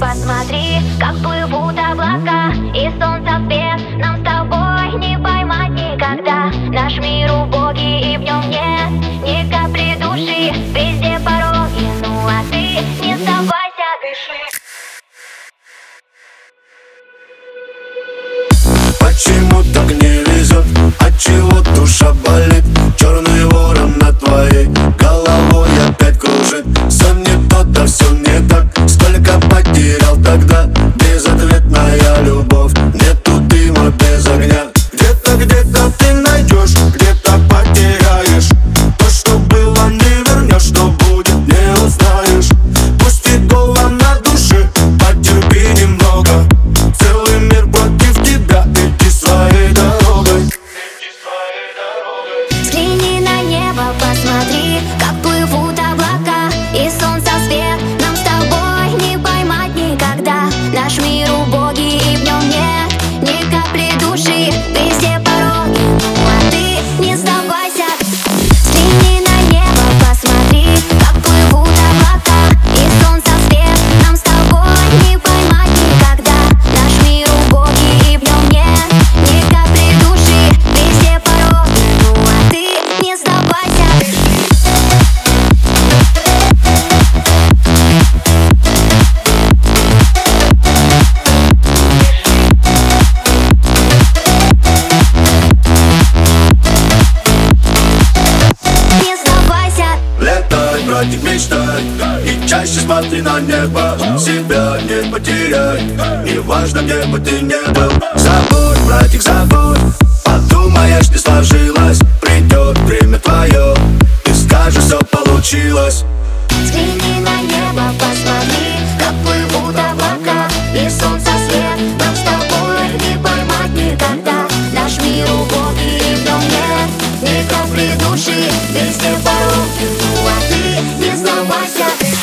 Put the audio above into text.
посмотри, как плывут облака И солнце свет нам с тобой не поймать никогда Наш мир убогий и в нем нет ни капли души Везде пороги, ну а ты не сдавайся, дыши Почему так не везет? Отчего душа болит? Братик, мечтай И чаще смотри на небо Себя не потеряй И важно, где бы ты не был. Забудь, братик, забудь. Подумаешь, не сложилось. Придет время твое Ты скажешь, все получилось души Везде пороги, ну а ты не сдавайся